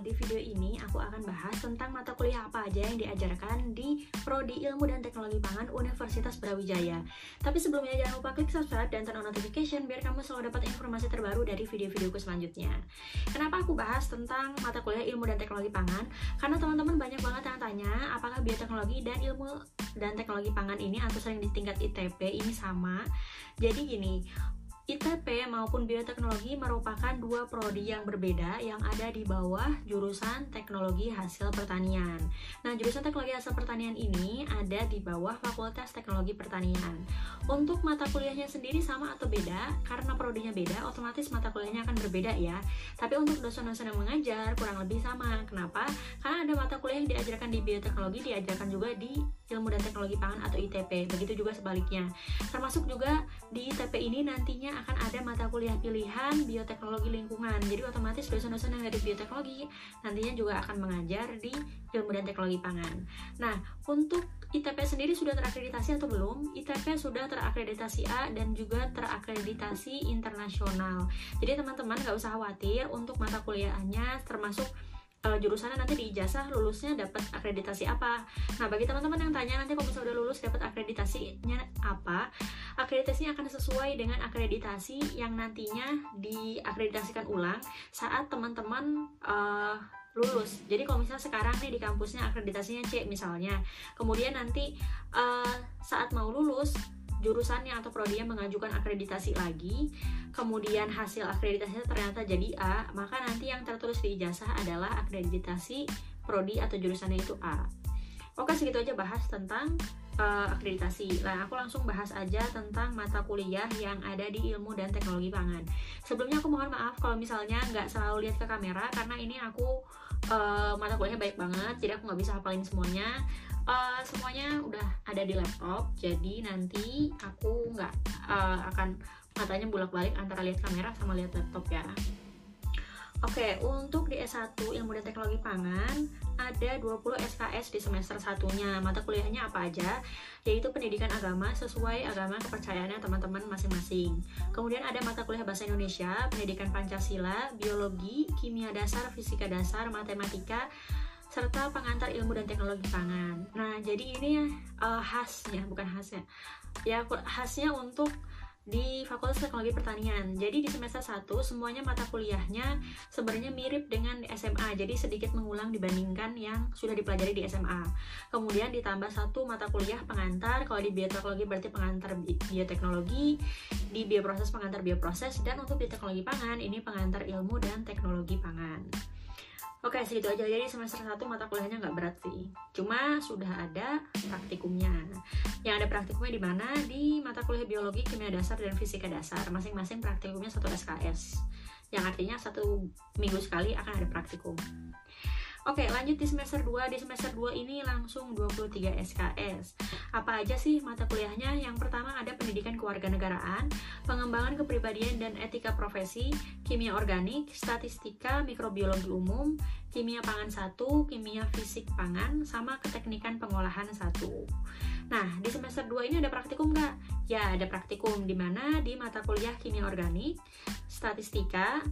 di video ini aku akan bahas tentang mata kuliah apa aja yang diajarkan di Prodi Ilmu dan Teknologi Pangan Universitas Brawijaya. Tapi sebelumnya jangan lupa klik subscribe dan turn on notification biar kamu selalu dapat informasi terbaru dari video-videoku selanjutnya. Kenapa aku bahas tentang mata kuliah Ilmu dan Teknologi Pangan? Karena teman-teman banyak banget yang tanya apakah bioteknologi dan ilmu dan teknologi pangan ini atau sering di tingkat ITP ini sama. Jadi gini, ITP maupun bioteknologi merupakan dua prodi yang berbeda yang ada di bawah jurusan teknologi hasil pertanian. Nah, jurusan teknologi hasil pertanian ini ada di bawah Fakultas Teknologi Pertanian. Untuk mata kuliahnya sendiri sama atau beda? Karena prodinya beda, otomatis mata kuliahnya akan berbeda ya. Tapi untuk dosen-dosen yang mengajar kurang lebih sama. Kenapa? Karena ada mata kuliah yang diajarkan di bioteknologi, diajarkan juga di ilmu dan teknologi pangan atau ITP. Begitu juga sebaliknya. Termasuk juga di ITP ini nantinya akan ada mata kuliah pilihan bioteknologi lingkungan. Jadi otomatis dosen-dosen yang dari bioteknologi nantinya juga akan mengajar di ilmu dan teknologi pangan. Nah, untuk ITP sendiri sudah terakreditasi atau belum? ITP sudah terakreditasi A dan juga terakreditasi internasional. Jadi teman-teman nggak usah khawatir untuk mata kuliahnya termasuk uh, jurusannya nanti di ijazah lulusnya dapat akreditasi apa. Nah, bagi teman-teman yang tanya nanti kalau misalnya udah lulus dapat akreditasinya apa, akreditasinya akan sesuai dengan akreditasi yang nantinya diakreditasikan ulang saat teman-teman uh, lulus. Jadi kalau misalnya sekarang nih di kampusnya akreditasinya C misalnya, kemudian nanti uh, saat mau lulus jurusannya atau prodinya mengajukan akreditasi lagi, kemudian hasil akreditasinya ternyata jadi A, maka nanti yang tertulis di ijazah adalah akreditasi prodi atau jurusannya itu A. Oke, segitu aja bahas tentang uh, akreditasi. Nah, aku langsung bahas aja tentang mata kuliah yang ada di ilmu dan teknologi pangan. Sebelumnya aku mohon maaf kalau misalnya nggak selalu lihat ke kamera karena ini aku uh, mata kuliahnya baik banget, jadi aku nggak bisa hafalin semuanya uh, semuanya udah ada di laptop jadi nanti aku nggak uh, akan matanya bolak-balik antara lihat kamera sama lihat laptop ya Oke, untuk di S1 Ilmu dan Teknologi Pangan ada 20 SKS di semester satunya. Mata kuliahnya apa aja? Yaitu pendidikan agama sesuai agama kepercayaannya teman-teman masing-masing. Kemudian ada mata kuliah bahasa Indonesia, pendidikan Pancasila, biologi, kimia dasar, fisika dasar, matematika, serta pengantar ilmu dan teknologi pangan. Nah, jadi ini uh, khasnya, bukan khasnya. Ya, khasnya untuk di Fakultas Teknologi Pertanian. Jadi di semester 1 semuanya mata kuliahnya sebenarnya mirip dengan SMA. Jadi sedikit mengulang dibandingkan yang sudah dipelajari di SMA. Kemudian ditambah satu mata kuliah pengantar. Kalau di bioteknologi berarti pengantar bioteknologi, di bioproses pengantar bioproses dan untuk bioteknologi pangan ini pengantar ilmu dan teknologi pangan. Oke, segitu aja. Jadi semester 1 mata kuliahnya nggak berat sih. Cuma sudah ada praktikumnya. Yang ada praktikumnya di mana? Di mata kuliah biologi, kimia dasar, dan fisika dasar. Masing-masing praktikumnya satu SKS. Yang artinya satu minggu sekali akan ada praktikum. Oke, lanjut di semester 2. Di semester 2 ini langsung 23 SKS. Apa aja sih mata kuliahnya? Yang pertama ada pendidikan kewarganegaraan, pengembangan kepribadian dan etika profesi, kimia organik, statistika, mikrobiologi umum, kimia pangan 1, kimia fisik pangan, sama keteknikan pengolahan 1. Nah, di semester 2 ini ada praktikum nggak? Ya, ada praktikum di mana di mata kuliah kimia organik, statistika,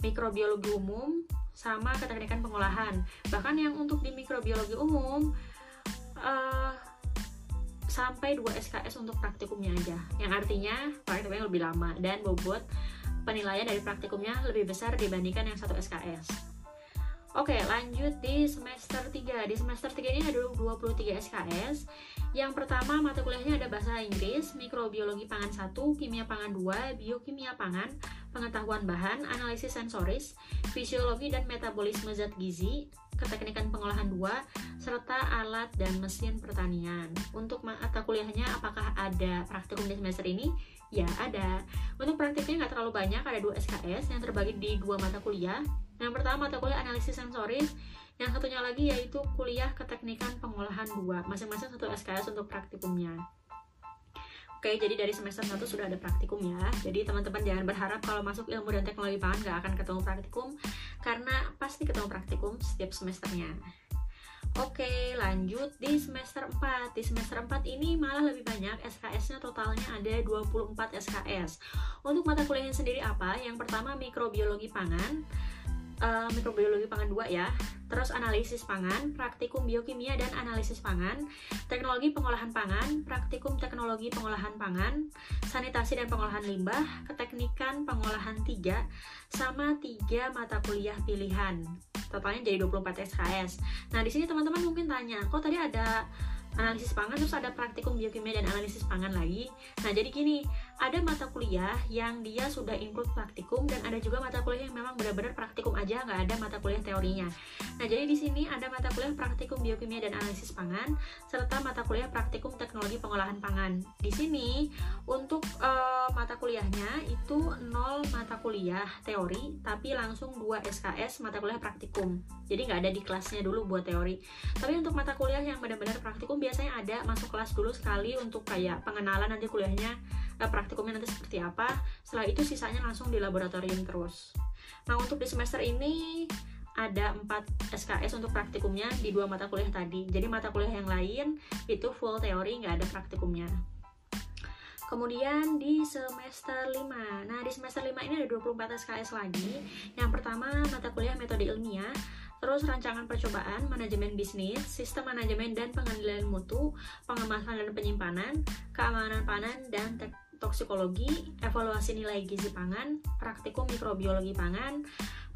mikrobiologi umum, sama keteknikan pengolahan. Bahkan yang untuk di mikrobiologi umum uh, sampai 2 SKS untuk praktikumnya aja. Yang artinya praktikumnya lebih lama dan bobot penilaian dari praktikumnya lebih besar dibandingkan yang satu SKS. Oke, lanjut di semester 3. Di semester 3 ini ada 23 SKS. Yang pertama mata kuliahnya ada bahasa Inggris, mikrobiologi pangan 1, kimia pangan 2, biokimia pangan, pengetahuan bahan, analisis sensoris, fisiologi dan metabolisme zat gizi, keteknikan pengolahan 2, serta alat dan mesin pertanian. Untuk mata kuliahnya apakah ada praktikum di semester ini? Ya, ada. Untuk praktiknya nggak terlalu banyak, ada dua SKS yang terbagi di dua mata kuliah. Yang pertama mata kuliah analisis sensoris, yang satunya lagi yaitu kuliah keteknikan pengolahan 2, masing-masing satu SKS untuk praktikumnya. Oke, jadi dari semester 1 sudah ada praktikum ya. Jadi teman-teman jangan berharap kalau masuk ilmu dan teknologi pangan nggak akan ketemu praktikum, karena pasti ketemu praktikum setiap semesternya. Oke, lanjut di semester 4. Di semester 4 ini malah lebih banyak, SKS-nya totalnya ada 24 SKS. Untuk mata kuliahnya sendiri apa? Yang pertama mikrobiologi pangan, uh, mikrobiologi pangan 2 ya. Terus analisis pangan, praktikum biokimia dan analisis pangan, teknologi pengolahan pangan, praktikum teknologi pengolahan pangan, sanitasi dan pengolahan limbah, keteknikan pengolahan 3 sama 3 mata kuliah pilihan. Totalnya jadi 24 SKS. Nah, di sini teman-teman mungkin tanya, kok tadi ada analisis pangan terus ada praktikum biokimia dan analisis pangan lagi. Nah, jadi gini, ada mata kuliah yang dia sudah include praktikum dan ada juga mata kuliah yang memang benar-benar praktikum aja nggak ada mata kuliah teorinya. Nah jadi di sini ada mata kuliah praktikum biokimia dan analisis pangan serta mata kuliah praktikum teknologi pengolahan pangan. Di sini untuk uh, mata kuliahnya itu nol mata kuliah teori tapi langsung 2 SKS mata kuliah praktikum. Jadi nggak ada di kelasnya dulu buat teori. Tapi untuk mata kuliah yang benar-benar praktikum biasanya ada masuk kelas dulu sekali untuk kayak pengenalan nanti kuliahnya uh, praktikumnya nanti seperti apa. Setelah itu sisanya langsung di laboratorium terus. Nah untuk di semester ini ada 4 SKS untuk praktikumnya di dua mata kuliah tadi. Jadi mata kuliah yang lain itu full teori nggak ada praktikumnya. Kemudian di semester 5 Nah di semester 5 ini ada 24 SKS lagi. Yang pertama mata kuliah metode ilmiah. Terus rancangan percobaan, manajemen bisnis, sistem manajemen dan pengendalian mutu, pengemasan dan penyimpanan, keamanan panen dan toksikologi, evaluasi nilai gizi pangan, praktikum mikrobiologi pangan,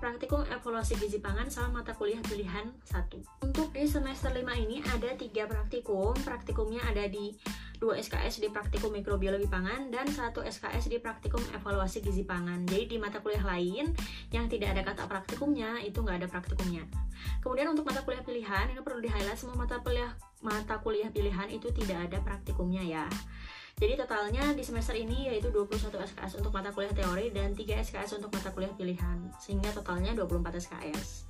praktikum evaluasi gizi pangan sama mata kuliah pilihan 1. Untuk di semester 5 ini ada tiga praktikum, praktikumnya ada di 2 SKS di praktikum mikrobiologi pangan dan 1 SKS di praktikum evaluasi gizi pangan. Jadi di mata kuliah lain yang tidak ada kata praktikumnya itu nggak ada praktikumnya. Kemudian untuk mata kuliah pilihan ini perlu di highlight semua mata kuliah mata kuliah pilihan itu tidak ada praktikumnya ya. Jadi totalnya di semester ini yaitu 21 SKS untuk mata kuliah teori dan 3 SKS untuk mata kuliah pilihan, sehingga totalnya 24 SKS.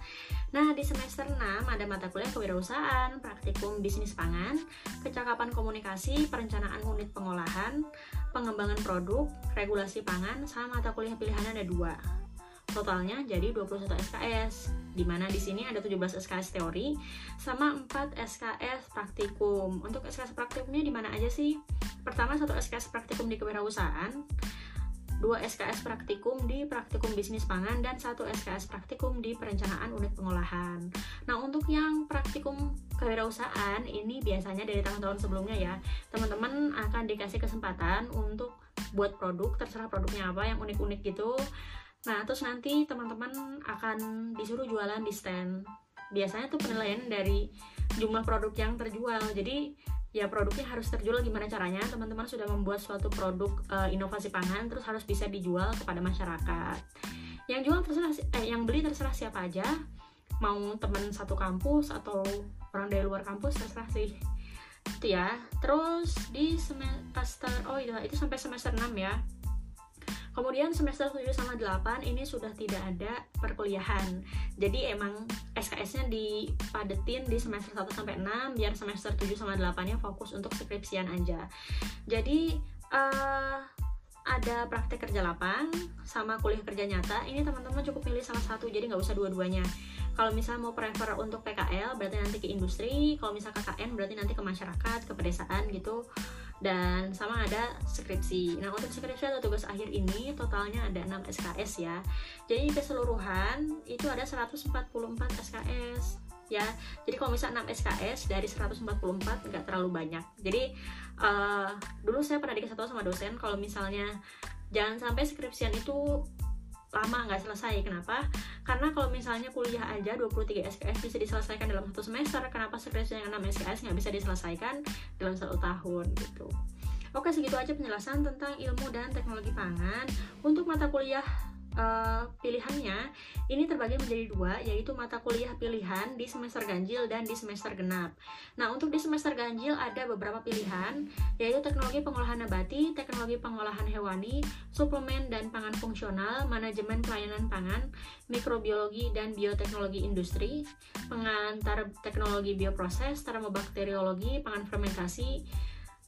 Nah, di semester 6 ada mata kuliah kewirausahaan, praktikum bisnis pangan, kecakapan komunikasi, perencanaan unit pengolahan, pengembangan produk, regulasi pangan, sama mata kuliah pilihan ada dua. Totalnya jadi 21 SKS, di mana di sini ada 17 SKS teori sama 4 SKS praktikum. Untuk SKS praktikumnya di mana aja sih? Pertama satu SKS praktikum di kewirausahaan, dua SKS praktikum di praktikum bisnis pangan dan satu SKS praktikum di perencanaan unit pengolahan. Nah, untuk yang praktikum kewirausahaan ini biasanya dari tahun-tahun sebelumnya ya, teman-teman akan dikasih kesempatan untuk buat produk, terserah produknya apa yang unik-unik gitu Nah, terus nanti teman-teman akan disuruh jualan di stand. Biasanya tuh penilaian dari jumlah produk yang terjual. Jadi, ya produknya harus terjual gimana caranya? Teman-teman sudah membuat suatu produk uh, inovasi pangan terus harus bisa dijual kepada masyarakat. Yang jual terserah eh yang beli terserah siapa aja. Mau teman satu kampus atau orang dari luar kampus terserah sih. Itu ya. Terus di semester oh itu itu sampai semester 6 ya Kemudian semester 7 sama 8 ini sudah tidak ada perkuliahan. Jadi emang SKS-nya dipadetin di semester 1 sampai 6 biar semester 7 sama 8-nya fokus untuk skripsian aja. Jadi uh, ada praktek kerja lapang sama kuliah kerja nyata ini teman-teman cukup pilih salah satu jadi nggak usah dua-duanya kalau misalnya mau prefer untuk PKL berarti nanti ke industri kalau misalnya KKN berarti nanti ke masyarakat ke pedesaan gitu dan sama ada skripsi. Nah, untuk skripsi atau tugas akhir ini totalnya ada 6 SKS ya. Jadi keseluruhan itu ada 144 SKS ya. Jadi kalau misalnya 6 SKS dari 144 nggak terlalu banyak. Jadi uh, dulu saya pernah dikasih tahu sama dosen kalau misalnya jangan sampai skripsian itu lama nggak selesai. Kenapa? Karena kalau misalnya kuliah aja 23 SKS bisa diselesaikan dalam satu semester kenapa skripsi yang 6 SKS nggak bisa diselesaikan dalam satu tahun gitu. Oke segitu aja penjelasan tentang ilmu dan teknologi pangan. Untuk mata kuliah uh, pilihannya ini terbagi menjadi dua yaitu mata kuliah pilihan di semester ganjil dan di semester genap. Nah untuk di semester ganjil ada beberapa pilihan yaitu teknologi pengolahan nabati, teknologi pengolahan hewani, suplemen dan pangan fungsional, manajemen pelayanan pangan, mikrobiologi dan bioteknologi industri, pengantar teknologi bioproses, termobakteriologi, pangan fermentasi,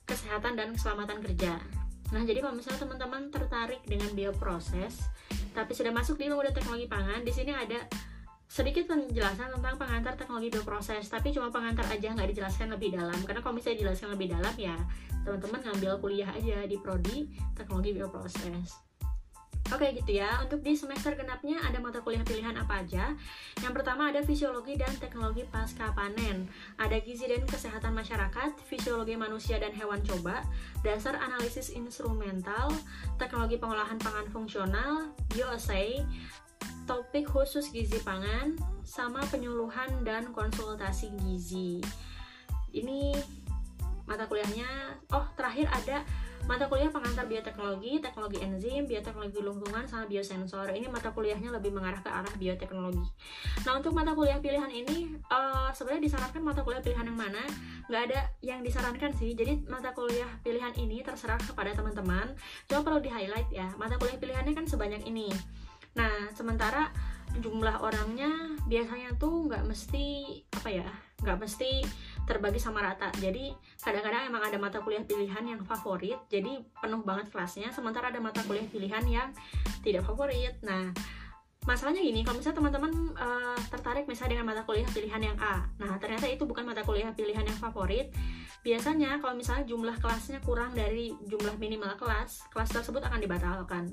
kesehatan dan keselamatan kerja. Nah, jadi kalau misalnya teman-teman tertarik dengan bioproses, tapi sudah masuk di ilmu teknologi pangan, di sini ada sedikit penjelasan tentang pengantar teknologi bioproses, tapi cuma pengantar aja nggak dijelaskan lebih dalam. Karena kalau misalnya dijelaskan lebih dalam ya, teman-teman ngambil kuliah aja di prodi teknologi bioproses. Oke gitu ya, untuk di semester genapnya ada mata kuliah pilihan apa aja? Yang pertama ada fisiologi dan teknologi pasca panen, ada gizi dan kesehatan masyarakat, fisiologi manusia dan hewan coba, dasar analisis instrumental, teknologi pengolahan pangan fungsional, bioassay, topik khusus gizi pangan, sama penyuluhan dan konsultasi gizi. Ini mata kuliahnya, oh terakhir ada mata kuliah pengantar bioteknologi, teknologi enzim, bioteknologi lingkungan, sama biosensor. Ini mata kuliahnya lebih mengarah ke arah bioteknologi. Nah untuk mata kuliah pilihan ini uh, sebenarnya disarankan mata kuliah pilihan yang mana? Nggak ada yang disarankan sih. Jadi mata kuliah pilihan ini terserah kepada teman-teman. Cuma perlu di highlight ya. Mata kuliah pilihannya kan sebanyak ini. Nah sementara jumlah orangnya biasanya tuh nggak mesti apa ya nggak mesti terbagi sama rata. Jadi kadang-kadang emang ada mata kuliah pilihan yang favorit jadi penuh banget kelasnya sementara ada mata kuliah pilihan yang tidak favorit. Nah masalahnya gini kalau misalnya teman-teman uh, tertarik misalnya dengan mata kuliah pilihan yang A nah ternyata itu bukan mata kuliah pilihan yang favorit. Biasanya kalau misalnya jumlah kelasnya kurang dari jumlah minimal kelas kelas tersebut akan dibatalkan.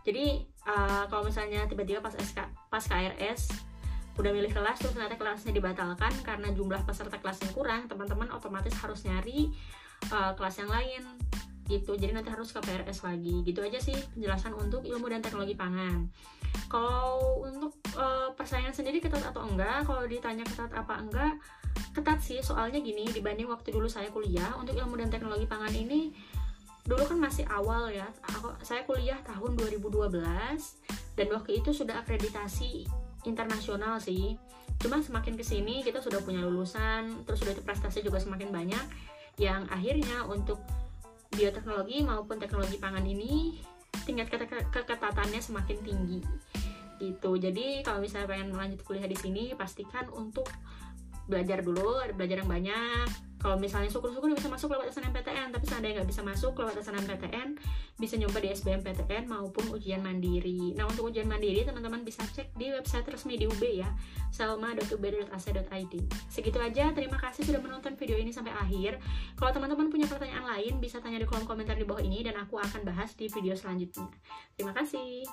Jadi uh, kalau misalnya tiba-tiba pas SK pas KRS udah milih kelas terus ternyata kelasnya dibatalkan karena jumlah peserta kelasnya kurang teman-teman otomatis harus nyari uh, kelas yang lain gitu. Jadi nanti harus ke PRS lagi. Gitu aja sih penjelasan untuk ilmu dan teknologi pangan. Kalau untuk uh, persaingan sendiri ketat atau enggak kalau ditanya ketat apa enggak ketat sih. Soalnya gini dibanding waktu dulu saya kuliah untuk ilmu dan teknologi pangan ini dulu kan masih awal ya. Aku saya kuliah tahun 2012 dan waktu itu sudah akreditasi internasional sih. Cuma semakin ke sini kita sudah punya lulusan terus sudah itu prestasi juga semakin banyak. Yang akhirnya untuk bioteknologi maupun teknologi pangan ini tingkat ke keketatannya semakin tinggi. Gitu. Jadi kalau misalnya pengen melanjut kuliah di sini pastikan untuk belajar dulu belajar yang banyak. Kalau misalnya syukur-syukur bisa masuk lewat SNMPTN tapi seandainya nggak bisa masuk lewat SNMPTN bisa nyoba di SBMPTN maupun ujian mandiri. Nah untuk ujian mandiri teman-teman bisa cek di website resmi di UB ya salma.ub.ac.id segitu aja terima kasih sudah menonton video ini sampai akhir. Kalau teman-teman punya pertanyaan lain bisa tanya di kolom komentar di bawah ini dan aku akan bahas di video selanjutnya. Terima kasih